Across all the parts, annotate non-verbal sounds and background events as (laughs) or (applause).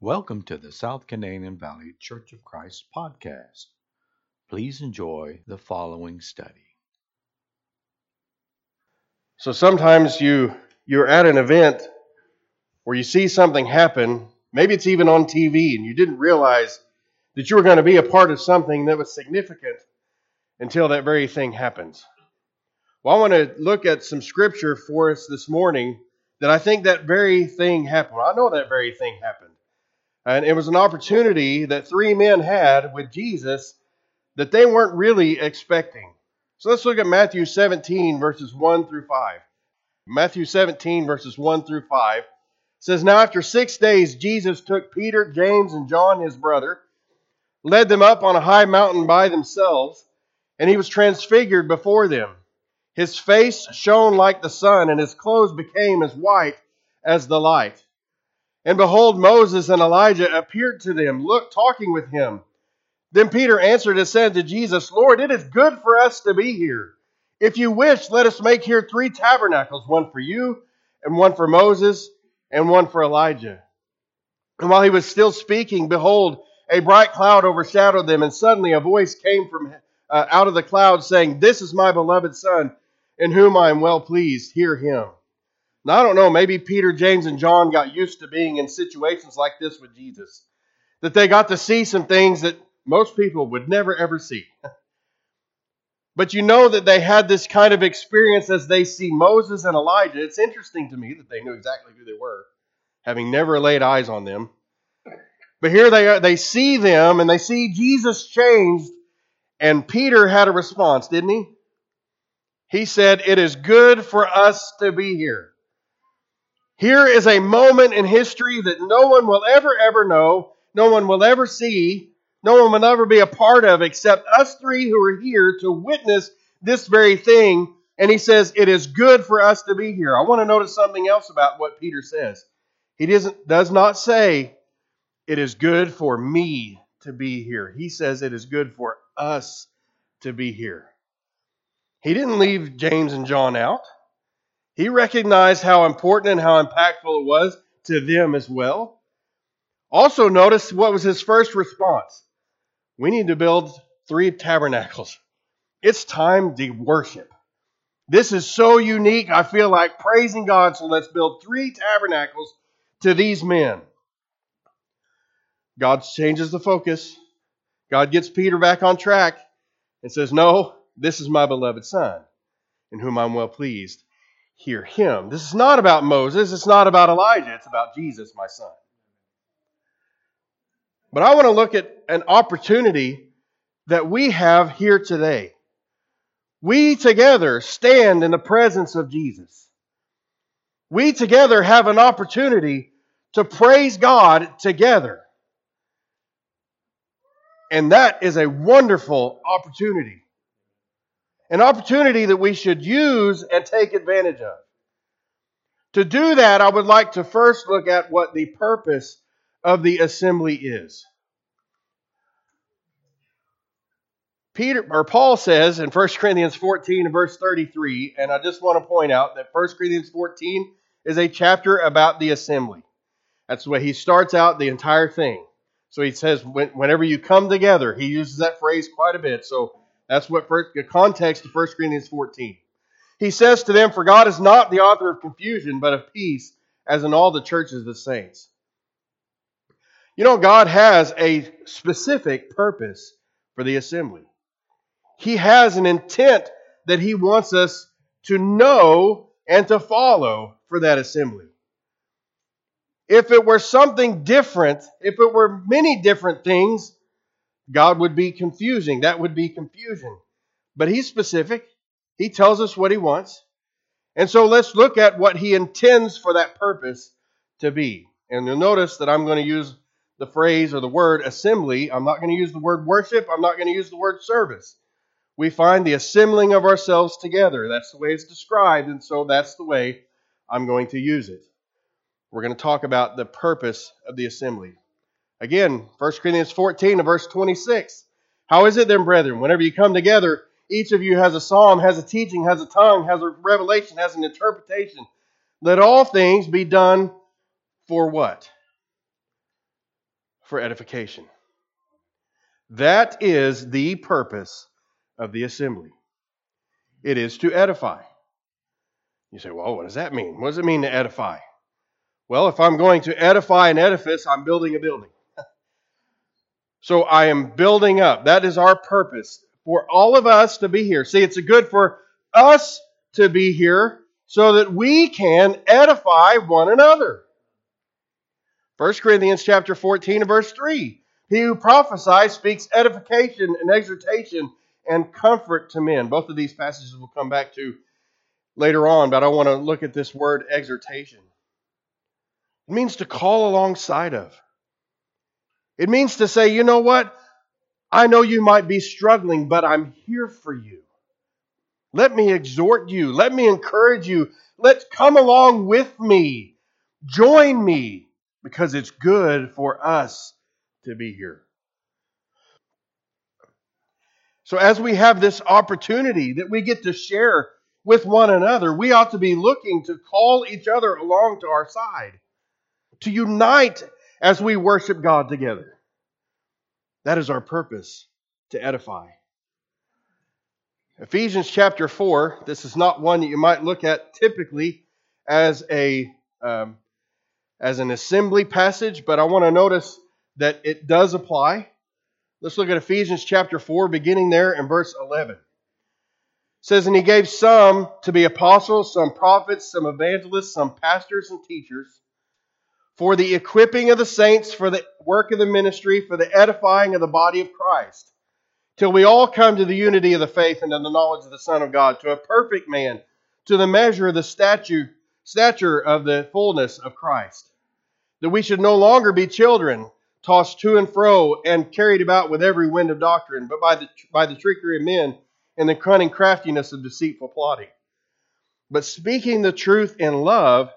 Welcome to the South Canadian Valley Church of Christ podcast. Please enjoy the following study. So sometimes you you're at an event where you see something happen, maybe it's even on TV and you didn't realize that you were going to be a part of something that was significant until that very thing happens. Well, I want to look at some scripture for us this morning that I think that very thing happened. I know that very thing happened. And it was an opportunity that three men had with Jesus that they weren't really expecting. So let's look at Matthew 17, verses 1 through 5. Matthew 17, verses 1 through 5 says, Now after six days, Jesus took Peter, James, and John, his brother, led them up on a high mountain by themselves, and he was transfigured before them. His face shone like the sun, and his clothes became as white as the light. And behold, Moses and Elijah appeared to them, look, talking with him. Then Peter answered and said to Jesus, Lord, it is good for us to be here. If you wish, let us make here three tabernacles one for you, and one for Moses, and one for Elijah. And while he was still speaking, behold, a bright cloud overshadowed them, and suddenly a voice came from uh, out of the cloud saying, This is my beloved Son, in whom I am well pleased. Hear him. Now, I don't know, maybe Peter, James, and John got used to being in situations like this with Jesus. That they got to see some things that most people would never ever see. (laughs) But you know that they had this kind of experience as they see Moses and Elijah. It's interesting to me that they knew exactly who they were, having never laid eyes on them. But here they are, they see them and they see Jesus changed, and Peter had a response, didn't he? He said, It is good for us to be here. Here is a moment in history that no one will ever, ever know, no one will ever see, no one will ever be a part of except us three who are here to witness this very thing. And he says, It is good for us to be here. I want to notice something else about what Peter says. He doesn't, does not say, It is good for me to be here. He says, It is good for us to be here. He didn't leave James and John out. He recognized how important and how impactful it was to them as well. Also, notice what was his first response. We need to build three tabernacles. It's time to worship. This is so unique. I feel like praising God, so let's build three tabernacles to these men. God changes the focus. God gets Peter back on track and says, No, this is my beloved Son, in whom I'm well pleased. Hear him. This is not about Moses. It's not about Elijah. It's about Jesus, my son. But I want to look at an opportunity that we have here today. We together stand in the presence of Jesus. We together have an opportunity to praise God together. And that is a wonderful opportunity. An opportunity that we should use and take advantage of. To do that, I would like to first look at what the purpose of the assembly is. Peter or Paul says in 1 Corinthians 14 and verse 33, and I just want to point out that 1 Corinthians 14 is a chapter about the assembly. That's the way he starts out the entire thing. So he says, whenever you come together, he uses that phrase quite a bit. So that's what first, the context of 1 Corinthians 14. He says to them, For God is not the author of confusion, but of peace, as in all the churches of the saints. You know, God has a specific purpose for the assembly. He has an intent that He wants us to know and to follow for that assembly. If it were something different, if it were many different things, God would be confusing. That would be confusion. But He's specific. He tells us what He wants. And so let's look at what He intends for that purpose to be. And you'll notice that I'm going to use the phrase or the word assembly. I'm not going to use the word worship. I'm not going to use the word service. We find the assembling of ourselves together. That's the way it's described, and so that's the way I'm going to use it. We're going to talk about the purpose of the assembly. Again, 1 Corinthians 14 and verse 26. How is it then, brethren, whenever you come together, each of you has a psalm, has a teaching, has a tongue, has a revelation, has an interpretation. Let all things be done for what? for edification. That is the purpose of the assembly. It is to edify. You say, well, what does that mean? What does it mean to edify? Well, if I'm going to edify an edifice, I'm building a building. So I am building up. That is our purpose for all of us to be here. See, it's good for us to be here so that we can edify one another. 1 Corinthians chapter 14 and verse 3. He who prophesies speaks edification and exhortation and comfort to men. Both of these passages we'll come back to later on, but I want to look at this word exhortation. It means to call alongside of. It means to say, you know what? I know you might be struggling, but I'm here for you. Let me exhort you. Let me encourage you. Let's come along with me. Join me because it's good for us to be here. So, as we have this opportunity that we get to share with one another, we ought to be looking to call each other along to our side, to unite as we worship God together. That is our purpose to edify. Ephesians chapter 4, this is not one that you might look at typically as a um, as an assembly passage, but I want to notice that it does apply. Let's look at Ephesians chapter 4, beginning there in verse 11. It says, And he gave some to be apostles, some prophets, some evangelists, some pastors and teachers, for the equipping of the saints, for the work of the ministry, for the edifying of the body of Christ, till we all come to the unity of the faith and to the knowledge of the Son of God, to a perfect man, to the measure of the stature, stature of the fullness of Christ. That we should no longer be children tossed to and fro and carried about with every wind of doctrine, but by the, by the trickery of men and the cunning craftiness of deceitful plotting. But speaking the truth in love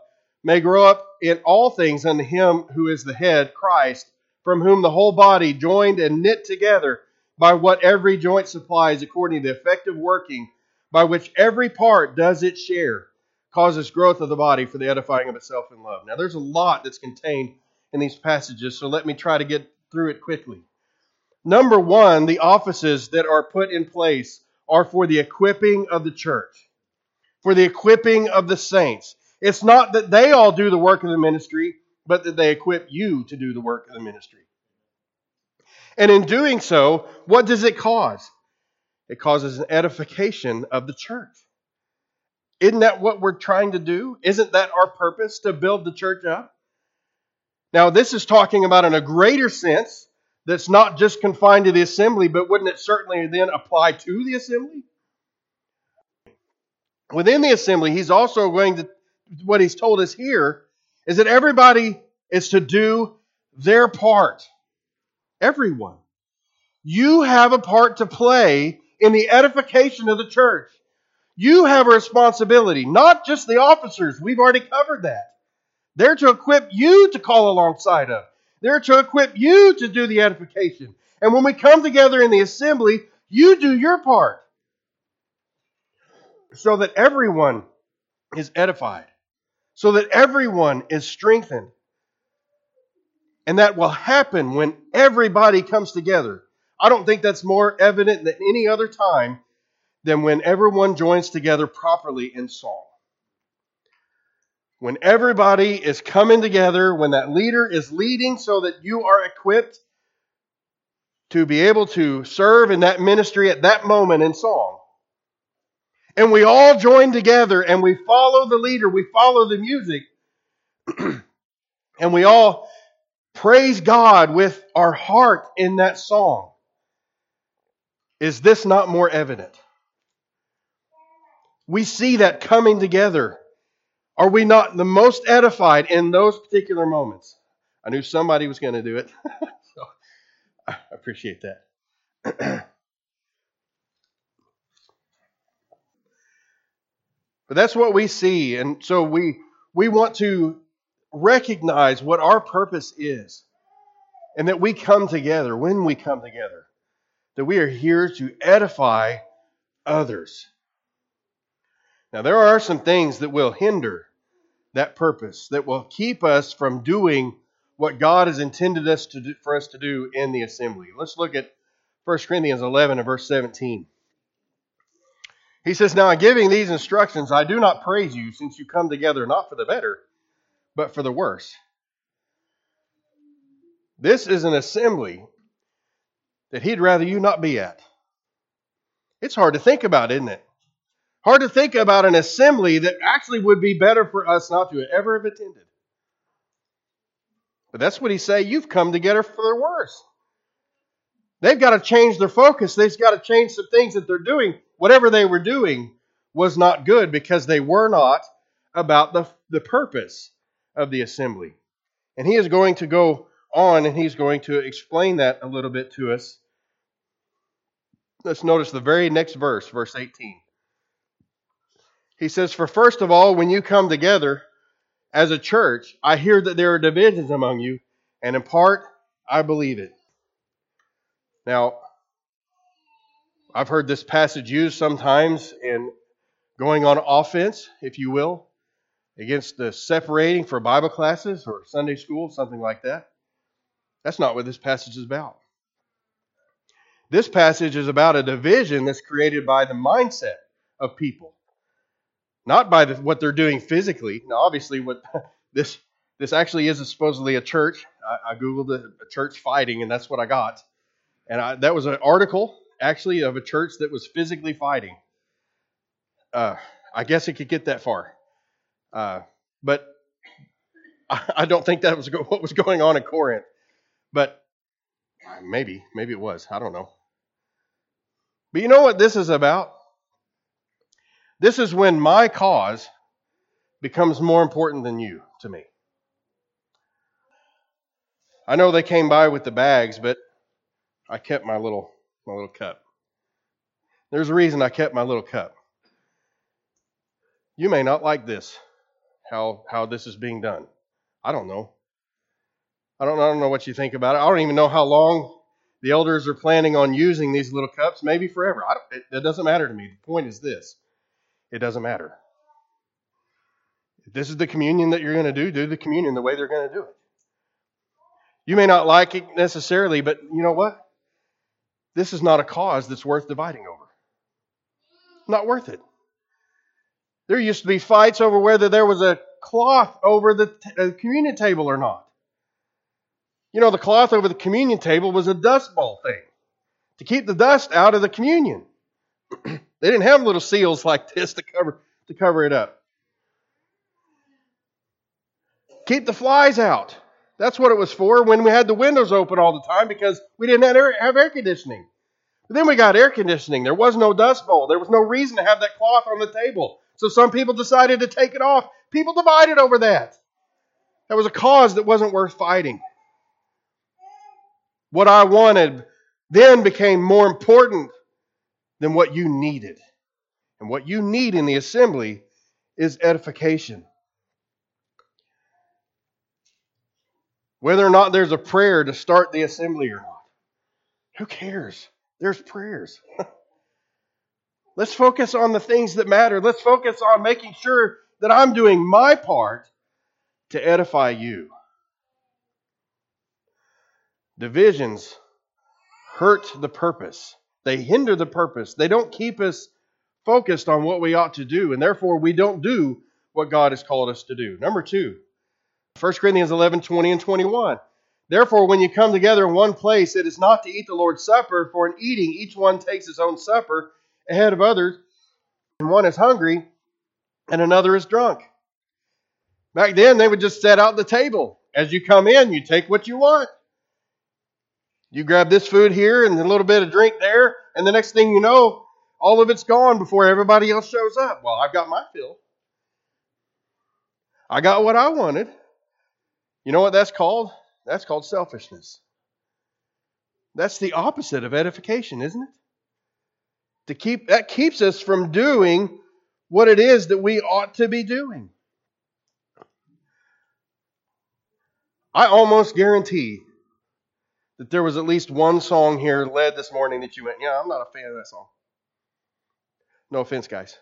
may grow up in all things unto him who is the head, Christ, from whom the whole body, joined and knit together by what every joint supplies, according to the effective working by which every part does its share, causes growth of the body for the edifying of itself in love. Now, there's a lot that's contained in these passages, so let me try to get through it quickly. Number one, the offices that are put in place are for the equipping of the church, for the equipping of the saints. It's not that they all do the work of the ministry, but that they equip you to do the work of the ministry. And in doing so, what does it cause? It causes an edification of the church. Isn't that what we're trying to do? Isn't that our purpose to build the church up? Now, this is talking about in a greater sense that's not just confined to the assembly, but wouldn't it certainly then apply to the assembly? Within the assembly, he's also going to, what he's told us here is that everybody is to do their part. Everyone. You have a part to play in the edification of the church. You have a responsibility, not just the officers. We've already covered that. They're to equip you to call alongside of. They're to equip you to do the edification. And when we come together in the assembly, you do your part so that everyone is edified, so that everyone is strengthened. And that will happen when everybody comes together. I don't think that's more evident than any other time than when everyone joins together properly in song when everybody is coming together, when that leader is leading so that you are equipped to be able to serve in that ministry at that moment in song. And we all join together and we follow the leader, we follow the music, (clears throat) and we all praise God with our heart in that song. Is this not more evident? We see that coming together are we not the most edified in those particular moments? I knew somebody was going to do it. (laughs) so I appreciate that. (clears throat) but that's what we see. And so we we want to recognize what our purpose is. And that we come together, when we come together, that we are here to edify others. Now, there are some things that will hinder that purpose, that will keep us from doing what God has intended us to do, for us to do in the assembly. Let's look at 1 Corinthians 11 and verse 17. He says, Now in giving these instructions, I do not praise you, since you come together not for the better, but for the worse. This is an assembly that he'd rather you not be at. It's hard to think about, isn't it? Hard to think about an assembly that actually would be better for us not to ever have attended. But that's what he say. You've come together for the worse. They've got to change their focus. They've got to change some things that they're doing. Whatever they were doing was not good because they were not about the, the purpose of the assembly. And he is going to go on and he's going to explain that a little bit to us. Let's notice the very next verse, verse 18. He says, For first of all, when you come together as a church, I hear that there are divisions among you, and in part, I believe it. Now, I've heard this passage used sometimes in going on offense, if you will, against the separating for Bible classes or Sunday school, something like that. That's not what this passage is about. This passage is about a division that's created by the mindset of people, not by the, what they're doing physically. Now, obviously, what (laughs) this this actually is supposedly a church. I, I googled a, a, church fighting, and that's what I got. And I, that was an article actually of a church that was physically fighting. Uh, I guess it could get that far, uh, but I, (laughs) I, don't think that was what was going on in Corinth. But maybe, maybe it was. I don't know. But you know what this is about? This is when my cause becomes more important than you to me. I know they came by with the bags, but I kept my little my little cup. There's a reason I kept my little cup. You may not like this, how how this is being done. I don't know. I don't, I don't know what you think about it. I don't even know how long the elders are planning on using these little cups, maybe forever. I don't, it, it doesn't matter to me. The point is this it doesn't matter. If this is the communion that you're going to do, do the communion the way they're going to do it. You may not like it necessarily, but you know what? This is not a cause that's worth dividing over. Not worth it. There used to be fights over whether there was a cloth over the t- uh, communion table or not. You know, the cloth over the communion table was a dust bowl thing to keep the dust out of the communion. (clears throat) they didn't have little seals like this to cover to cover it up. Keep the flies out. That's what it was for when we had the windows open all the time because we didn't have air, conditioning. But then we got air conditioning. There was no dust bowl. There was no reason to have that cloth on the table. So some people decided to take it off. People divided over that. That was a cause that wasn't worth fighting. What I wanted then became more important than what you needed. And what you need in the assembly is edification. Whether or not there's a prayer to start the assembly or not, who cares? There's prayers. (laughs) Let's focus on the things that matter. Let's focus on making sure that I'm doing my part to edify you. Divisions hurt the purpose, they hinder the purpose. They don't keep us focused on what we ought to do, and therefore we don't do what God has called us to do. Number two, 1 Corinthians 11 20 and 21. Therefore, when you come together in one place, it is not to eat the Lord's Supper, for in eating each one takes his own supper ahead of others, and one is hungry and another is drunk. Back then, they would just set out the table. As you come in, you take what you want. You grab this food here and a little bit of drink there, and the next thing you know, all of it's gone before everybody else shows up. Well, I've got my fill. I got what I wanted. You know what that's called? That's called selfishness. That's the opposite of edification, isn't it? To keep that keeps us from doing what it is that we ought to be doing. I almost guarantee that there was at least one song here led this morning that you went, yeah, I'm not a fan of that song. No offense, guys.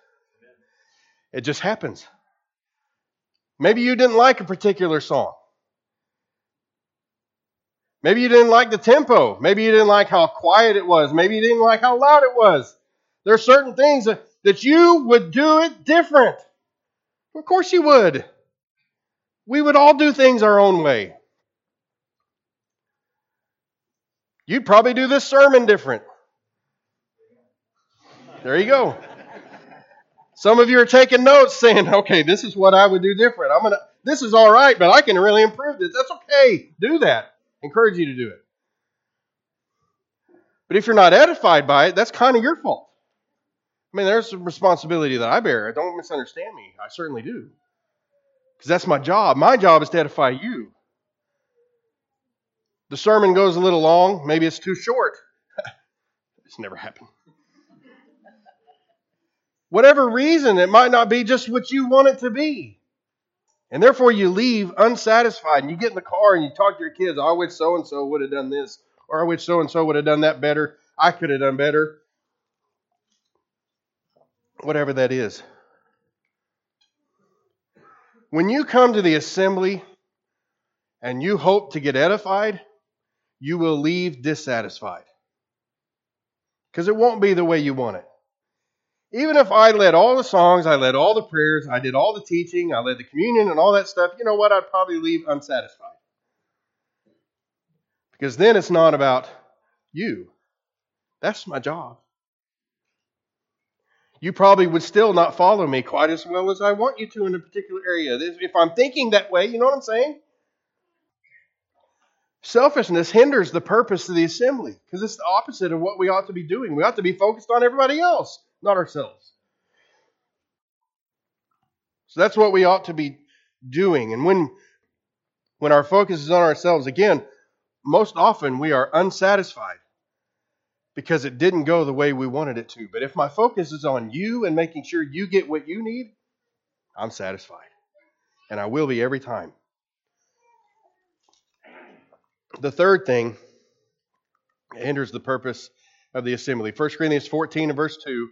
It just happens. Maybe you didn't like a particular song. Maybe you didn't like the tempo. Maybe you didn't like how quiet it was. Maybe you didn't like how loud it was. There are certain things that, that you would do it different. Of course you would. We would all do things our own way. You'd probably do this sermon different. There you go. Some of you are taking notes saying, (laughs) okay, this is what I would do different. I'm gonna this is all right, but I can really improve this. That's okay. Do that. Encourage you to do it. But if you're not edified by it, that's kind of your fault. I mean, there's some responsibility that I bear. Don't misunderstand me. I certainly do. Because that's my job. My job is to edify you. The sermon goes a little long. Maybe it's too short. (laughs) it's never happened. Whatever reason, it might not be just what you want it to be. And therefore, you leave unsatisfied and you get in the car and you talk to your kids. Oh, I wish so and so would have done this, or I wish so and so would have done that better. I could have done better. Whatever that is. When you come to the assembly and you hope to get edified, you will leave dissatisfied. Because it won't be the way you want it. Even if I led all the songs, I led all the prayers, I did all the teaching, I led the communion and all that stuff, you know what? I'd probably leave unsatisfied. Because then it's not about you. That's my job. You probably would still not follow me quite as well as I want you to in a particular area. If I'm thinking that way, you know what I'm saying? Selfishness hinders the purpose of the assembly because it's the opposite of what we ought to be doing. We ought to be focused on everybody else, not ourselves. So that's what we ought to be doing. And when when our focus is on ourselves, again, most often we are unsatisfied because it didn't go the way we wanted it to. But if my focus is on you and making sure you get what you need, I'm satisfied. And I will be every time. The third thing hinders the purpose of the assembly. 1 Corinthians 14 and verse 2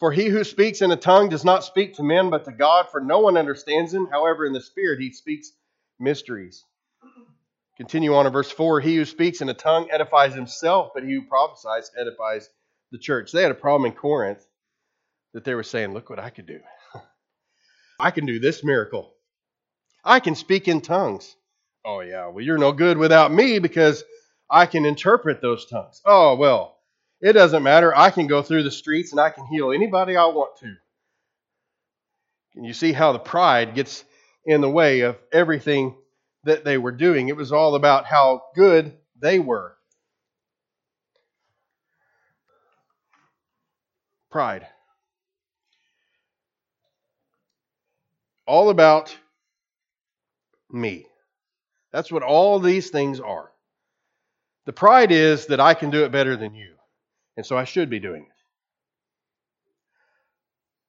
For he who speaks in a tongue does not speak to men but to God, for no one understands him. However, in the Spirit he speaks mysteries. Continue on in verse 4 He who speaks in a tongue edifies himself, but he who prophesies edifies the church. They had a problem in Corinth that they were saying, Look what I could do. (laughs) I can do this miracle. I can speak in tongues. Oh, yeah, well, you're no good without me because I can interpret those tongues. Oh, well, it doesn't matter. I can go through the streets and I can heal anybody I want to. Can you see how the pride gets in the way of everything that they were doing. It was all about how good they were. Pride. All about me. That's what all these things are. The pride is that I can do it better than you, and so I should be doing it.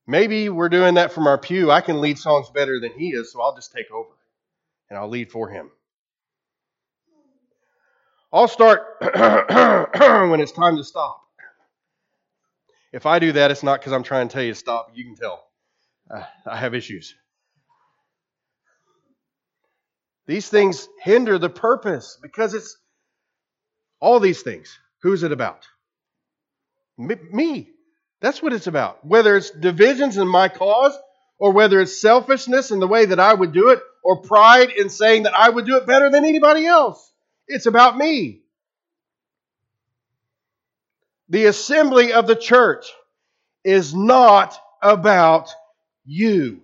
Maybe we're doing that from our pew. I can lead songs better than he is, so I'll just take over and I'll lead for him. I'll start (clears throat) when it's time to stop. If I do that, it's not because I'm trying to tell you to stop. You can tell. Uh, I have issues. These things hinder the purpose because it's all these things. Who's it about? Me. That's what it's about. Whether it's divisions in my cause or whether it's selfishness in the way that I would do it or pride in saying that I would do it better than anybody else. It's about me. The assembly of the church is not about you.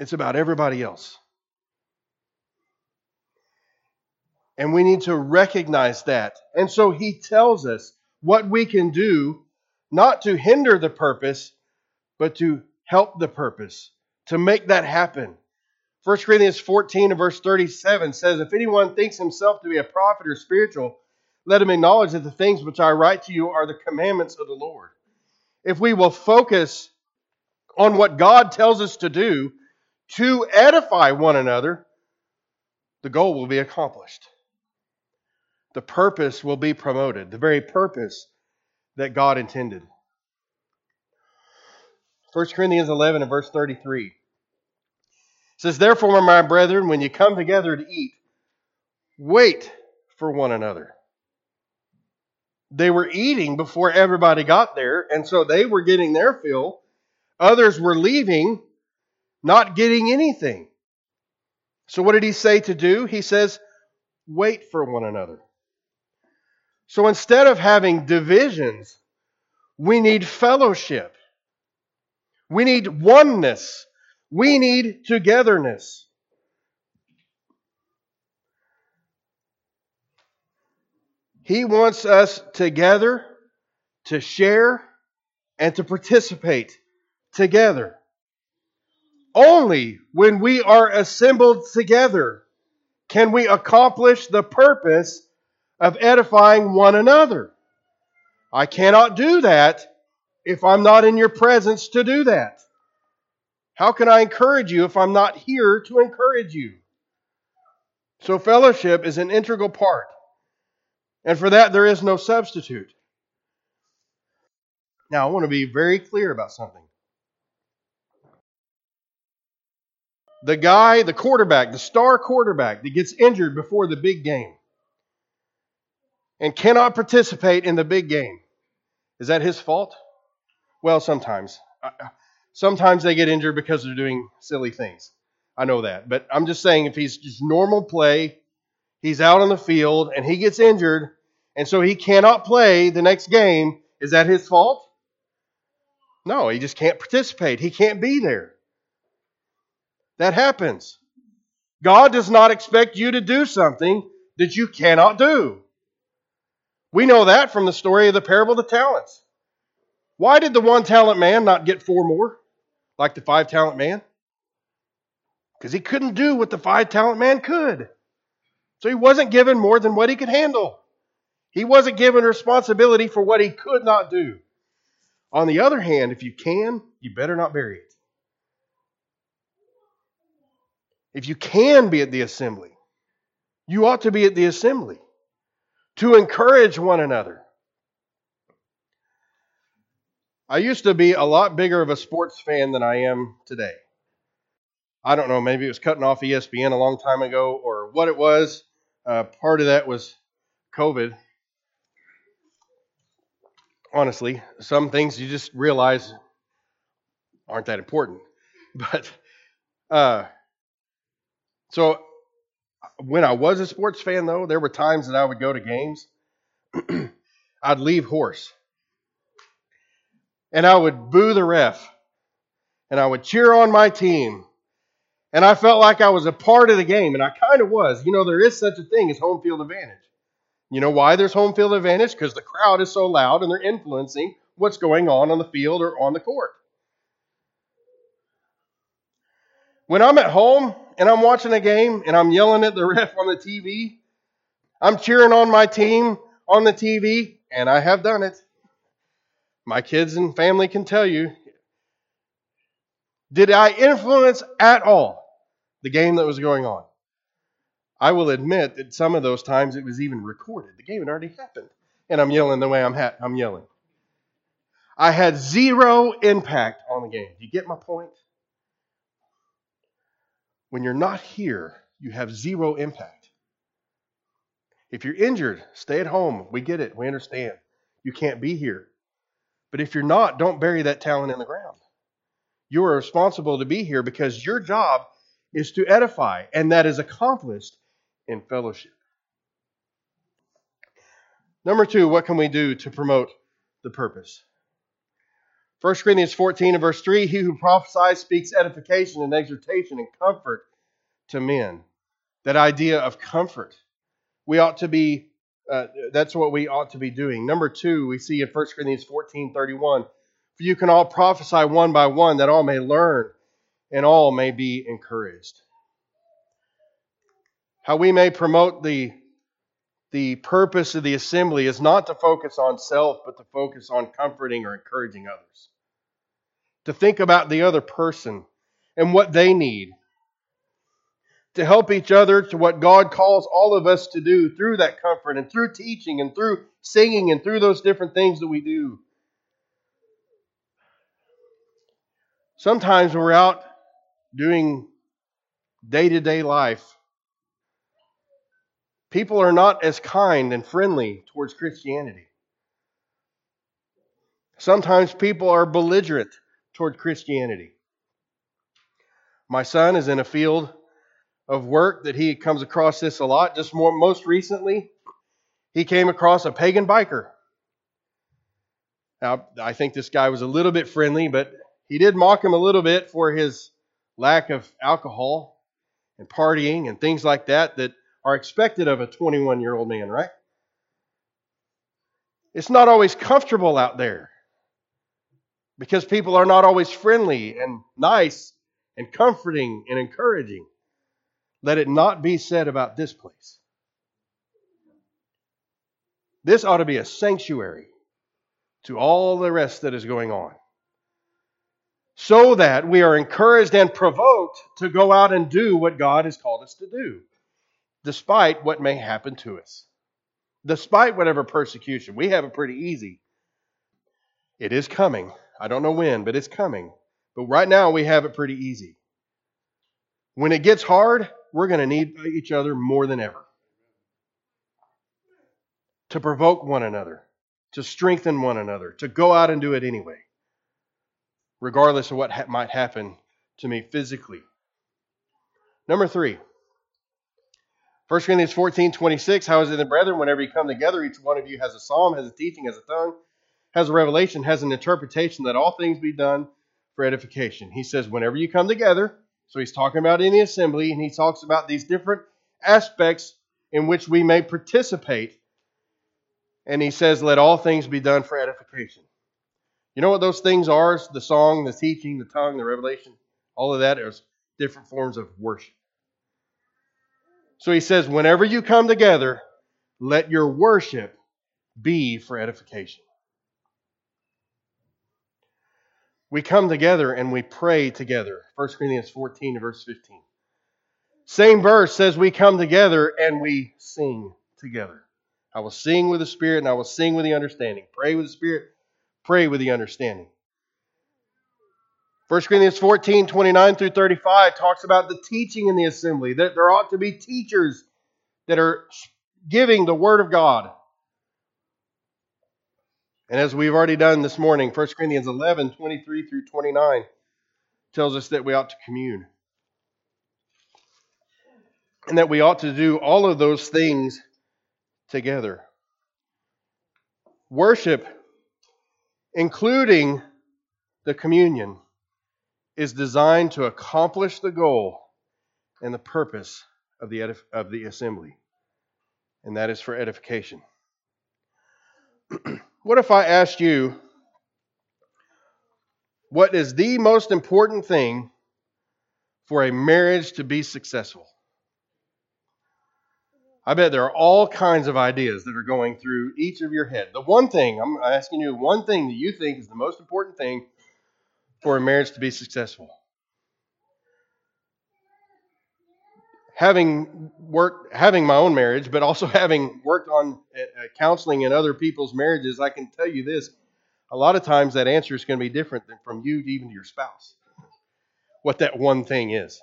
It's about everybody else. And we need to recognize that. And so he tells us what we can do not to hinder the purpose, but to help the purpose to make that happen. 1 Corinthians 14 and verse 37 says, If anyone thinks himself to be a prophet or spiritual, let him acknowledge that the things which I write to you are the commandments of the Lord. If we will focus on what God tells us to do to edify one another, the goal will be accomplished. The purpose will be promoted, the very purpose that God intended. 1 Corinthians 11 and verse 33 says, Therefore, my brethren, when you come together to eat, wait for one another. They were eating before everybody got there, and so they were getting their fill. Others were leaving, not getting anything. So, what did he say to do? He says, wait for one another. So, instead of having divisions, we need fellowship. We need oneness. We need togetherness. He wants us together to share and to participate together. Only when we are assembled together can we accomplish the purpose of edifying one another. I cannot do that if I'm not in your presence to do that. How can I encourage you if I'm not here to encourage you? So, fellowship is an integral part. And for that, there is no substitute. Now, I want to be very clear about something. The guy, the quarterback, the star quarterback that gets injured before the big game and cannot participate in the big game, is that his fault? Well, sometimes. Sometimes they get injured because they're doing silly things. I know that. But I'm just saying if he's just normal play, he's out on the field and he gets injured, and so he cannot play the next game, is that his fault? No, he just can't participate. He can't be there. That happens. God does not expect you to do something that you cannot do. We know that from the story of the parable of the talents. Why did the one talent man not get four more, like the five talent man? Because he couldn't do what the five talent man could. So he wasn't given more than what he could handle. He wasn't given responsibility for what he could not do. On the other hand, if you can, you better not bury it. If you can be at the assembly, you ought to be at the assembly to encourage one another. I used to be a lot bigger of a sports fan than I am today. I don't know, maybe it was cutting off ESPN a long time ago or what it was. Uh, part of that was COVID. Honestly, some things you just realize aren't that important. (laughs) But uh, so when I was a sports fan, though, there were times that I would go to games. (clears throat) I'd leave hoarse. And I would boo the ref. And I would cheer on my team. And I felt like I was a part of the game. And I kind of was. You know, there is such a thing as home field advantage. You know why there's home field advantage? Because the crowd is so loud and they're influencing what's going on on the field or on the court. When I'm at home and I'm watching a game and I'm yelling at the (laughs) ref on the TV, I'm cheering on my team on the TV, and I have done it. My kids and family can tell you. Did I influence at all the game that was going on? I will admit that some of those times it was even recorded. The game had already happened, and I'm yelling the way I'm, ha- I'm yelling. I had zero impact on the game. Do you get my point? When you're not here, you have zero impact. If you're injured, stay at home. We get it. We understand. You can't be here. But if you're not, don't bury that talent in the ground. You are responsible to be here because your job is to edify, and that is accomplished in fellowship. Number two, what can we do to promote the purpose? 1 Corinthians 14 and verse 3 He who prophesies speaks edification and exhortation and comfort to men. That idea of comfort. We ought to be, uh, that's what we ought to be doing. Number two, we see in 1 Corinthians 14 31 For you can all prophesy one by one, that all may learn and all may be encouraged. How we may promote the the purpose of the assembly is not to focus on self, but to focus on comforting or encouraging others to think about the other person and what they need, to help each other to what God calls all of us to do through that comfort and through teaching and through singing and through those different things that we do. Sometimes when we're out doing day to day life, People are not as kind and friendly towards Christianity. Sometimes people are belligerent toward Christianity. My son is in a field of work that he comes across this a lot. Just more, most recently, he came across a pagan biker. Now, I think this guy was a little bit friendly, but he did mock him a little bit for his lack of alcohol and partying and things like that that are expected of a 21 year old man, right? It's not always comfortable out there because people are not always friendly and nice and comforting and encouraging. Let it not be said about this place. This ought to be a sanctuary to all the rest that is going on. So that we are encouraged and provoked to go out and do what God has called us to do, despite what may happen to us. Despite whatever persecution. We have it pretty easy. It is coming. I don't know when, but it's coming. But right now we have it pretty easy. When it gets hard, we're going to need each other more than ever. To provoke one another, to strengthen one another, to go out and do it anyway, regardless of what ha- might happen to me physically. Number three. 1 Corinthians 14, 26. How is it then, brethren, whenever you come together, each one of you has a psalm, has a teaching, has a tongue, has a revelation, has an interpretation, that all things be done for edification. He says, whenever you come together, so he's talking about in the assembly, and he talks about these different aspects in which we may participate. And he says, let all things be done for edification. You know what those things are? The song, the teaching, the tongue, the revelation, all of that is different forms of worship. So he says, whenever you come together, let your worship be for edification. we come together and we pray together. 1 Corinthians 14, verse 15. Same verse says we come together and we sing together. I will sing with the Spirit and I will sing with the understanding. Pray with the Spirit, pray with the understanding. 1 Corinthians 14, 29 through 35 talks about the teaching in the assembly, that there ought to be teachers that are giving the Word of God. And as we've already done this morning, 1 Corinthians 11, 23 through 29 tells us that we ought to commune. And that we ought to do all of those things together. Worship, including the communion, is designed to accomplish the goal and the purpose of the, edif- of the assembly, and that is for edification. (clears throat) What if I asked you, what is the most important thing for a marriage to be successful? I bet there are all kinds of ideas that are going through each of your head. The one thing, I'm asking you, one thing that you think is the most important thing for a marriage to be successful. having worked, having my own marriage, but also (laughs) having worked on uh, counseling in other people's marriages, I can tell you this: a lot of times that answer is going to be different than from you to even to your spouse. What that one thing is.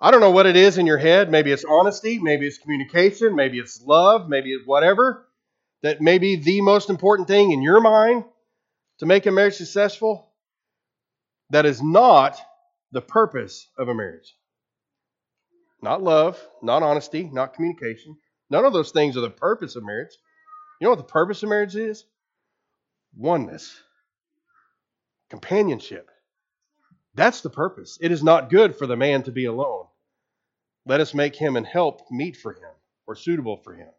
I don't know what it is in your head. Maybe it's honesty, maybe it's communication, maybe it's love, maybe it's whatever. That may be the most important thing in your mind to make a marriage successful. That is not the purpose of a marriage. Not love, not honesty, not communication. None of those things are the purpose of marriage. You know what the purpose of marriage is? Oneness, companionship. That's the purpose. It is not good for the man to be alone. Let us make him and help meet for him or suitable for him.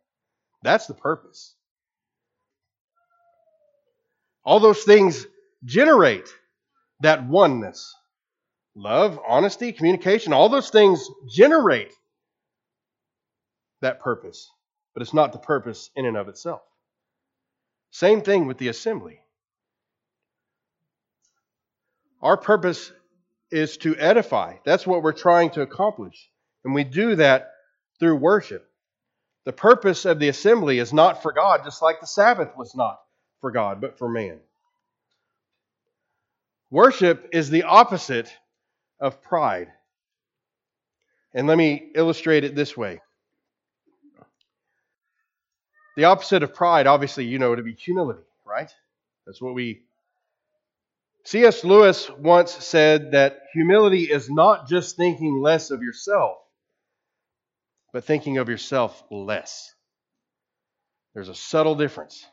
That's the purpose. All those things generate that oneness love, honesty, communication, all those things generate that purpose, but it's not the purpose in and of itself. Same thing with the assembly. Our purpose is to edify. That's what we're trying to accomplish. And we do that through worship. The purpose of the assembly is not for God, just like the Sabbath was not for God, but for man. Worship is the opposite of pride. And let me illustrate it this way The opposite of pride, obviously, you know, to be humility, right? That's what we. C.S. Lewis once said that humility is not just thinking less of yourself, but thinking of yourself less. There's a subtle difference.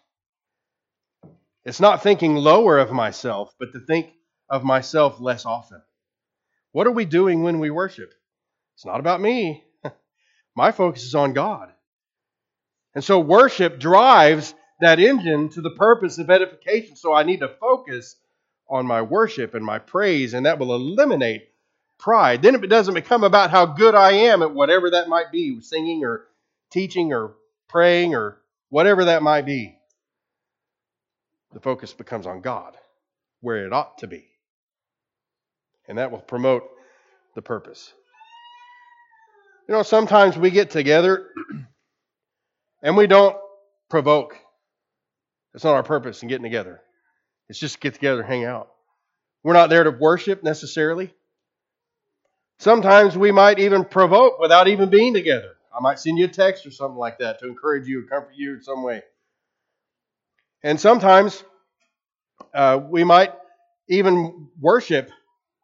It's not thinking lower of myself, but to think of myself less often. What are we doing when we worship? It's not about me. (laughs) My focus is on God. And so worship drives that engine to the purpose of edification. So I need to focus on my worship and my praise, and that will eliminate pride. Then it doesn't become about how good I am at whatever that might be singing or teaching or praying or whatever that might be. The focus becomes on God, where it ought to be. And that will promote the purpose. You know, sometimes we get together (clears throat) and we don't provoke. That's not our purpose in getting together. It's just to get together hang out. We're not there to worship necessarily. Sometimes we might even provoke without even being together. I might send you a text or something like that to encourage you or comfort you in some way. And sometimes uh, we might even worship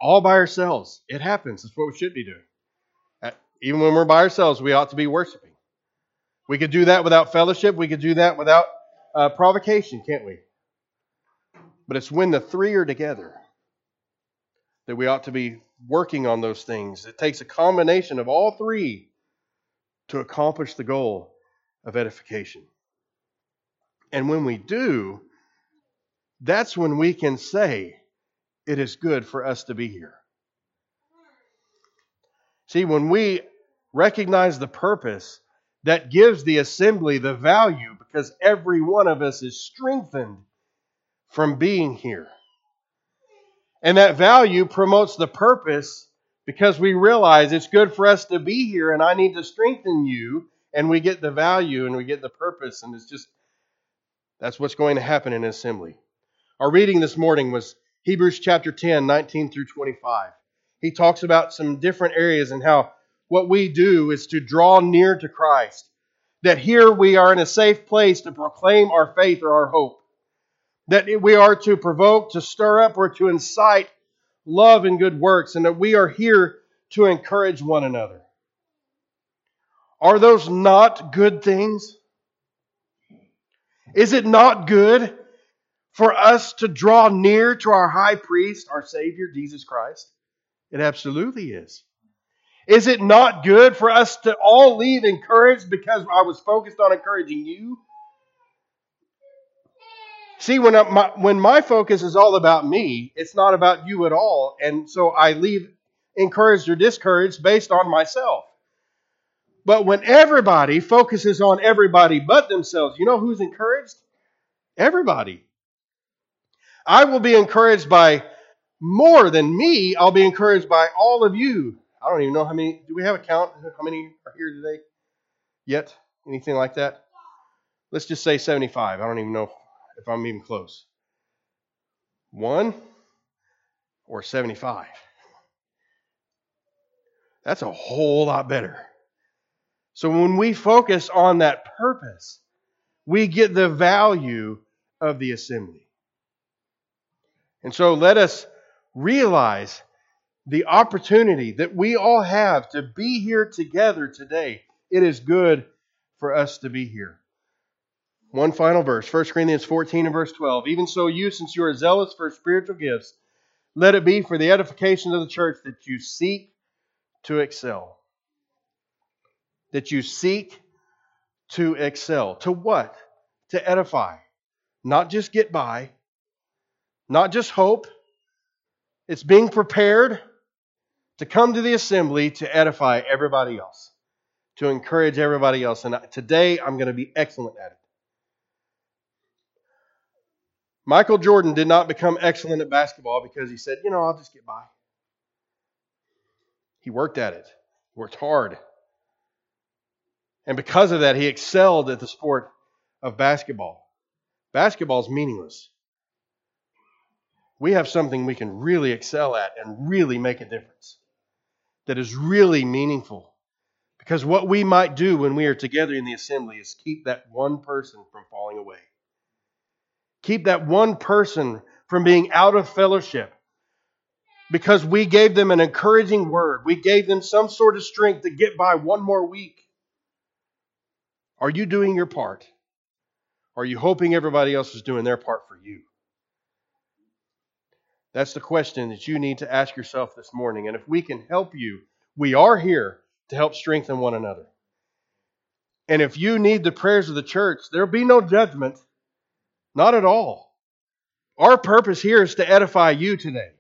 all by ourselves. It happens. That's what we should be doing. Uh, even when we're by ourselves, we ought to be worshiping. We could do that without fellowship. We could do that without uh, provocation, can't we? But it's when the three are together that we ought to be working on those things. It takes a combination of all three to accomplish the goal of edification. And when we do, that's when we can say, it is good for us to be here. See, when we recognize the purpose that gives the assembly the value because every one of us is strengthened from being here. And that value promotes the purpose because we realize it's good for us to be here and I need to strengthen you. And we get the value and we get the purpose. And it's just, that's what's going to happen in assembly. Our reading this morning was Hebrews chapter 10, 19 through 25. He talks about some different areas and how what we do is to draw near to Christ. That here we are in a safe place to proclaim our faith or our hope. That we are to provoke, to stir up, or to incite love and good works, and that we are here to encourage one another. Are those not good things? Is it not good for us to draw near to our high priest, our Savior, Jesus Christ? It absolutely is. Is it not good for us to all leave encouraged because I was focused on encouraging you? See, when, my, when my focus is all about me, it's not about you at all. And so I leave encouraged or discouraged based on myself. But when everybody focuses on everybody but themselves, you know who's encouraged? Everybody. I will be encouraged by more than me. I'll be encouraged by all of you. I don't even know how many. Do we have a count? How many are here today? Yet? Anything like that? Let's just say 75. I don't even know if I'm even close. One or 75. That's a whole lot better. So when we focus on that purpose, we get the value of the assembly. And so let us realize the opportunity that we all have to be here together today. It is good for us to be here. One final verse, 1 Corinthians 14 and verse 12. Even so, you, since you are zealous for spiritual gifts, let it be for the edification of the church that you seek to excel. That you seek to excel. To what? To edify. Not just get by, not just hope. It's being prepared to come to the assembly to edify everybody else, to encourage everybody else. And today I'm going to be excellent at it. Michael Jordan did not become excellent at basketball because he said, you know, I'll just get by. He worked at it, worked hard. And because of that, he excelled at the sport of basketball. Basketball is meaningless we have something we can really excel at and really make a difference that is really meaningful Because what we might do when we are together in the assembly is keep that one person from falling away. Keep that one person from being out of fellowship because we gave them an encouraging word. We gave them some sort of strength to get by one more week. Are you doing your part? Are you hoping everybody else is doing their part for you? That's the question that you need to ask yourself this morning. And if we can help you, we are here to help strengthen one another. And if you need the prayers of the church, there'll be no judgment. Not at all. Our purpose here is to edify you today.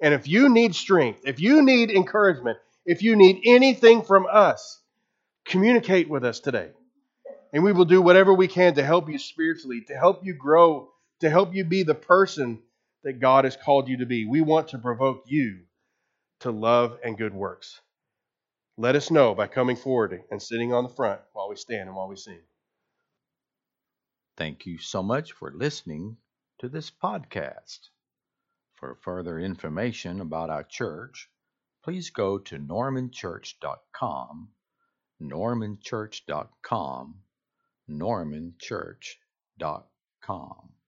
And if you need strength, if you need encouragement, if you need anything from us, communicate with us today. And we will do whatever we can to help you spiritually, to help you grow, to help you be the person that God has called you to be. We want to provoke you to love and good works. Let us know by coming forward and sitting on the front while we stand and while we sing. Thank you so much for listening to this podcast. For further information about our church, please go to normanchurch.com, normanchurch.com, normanchurch.com.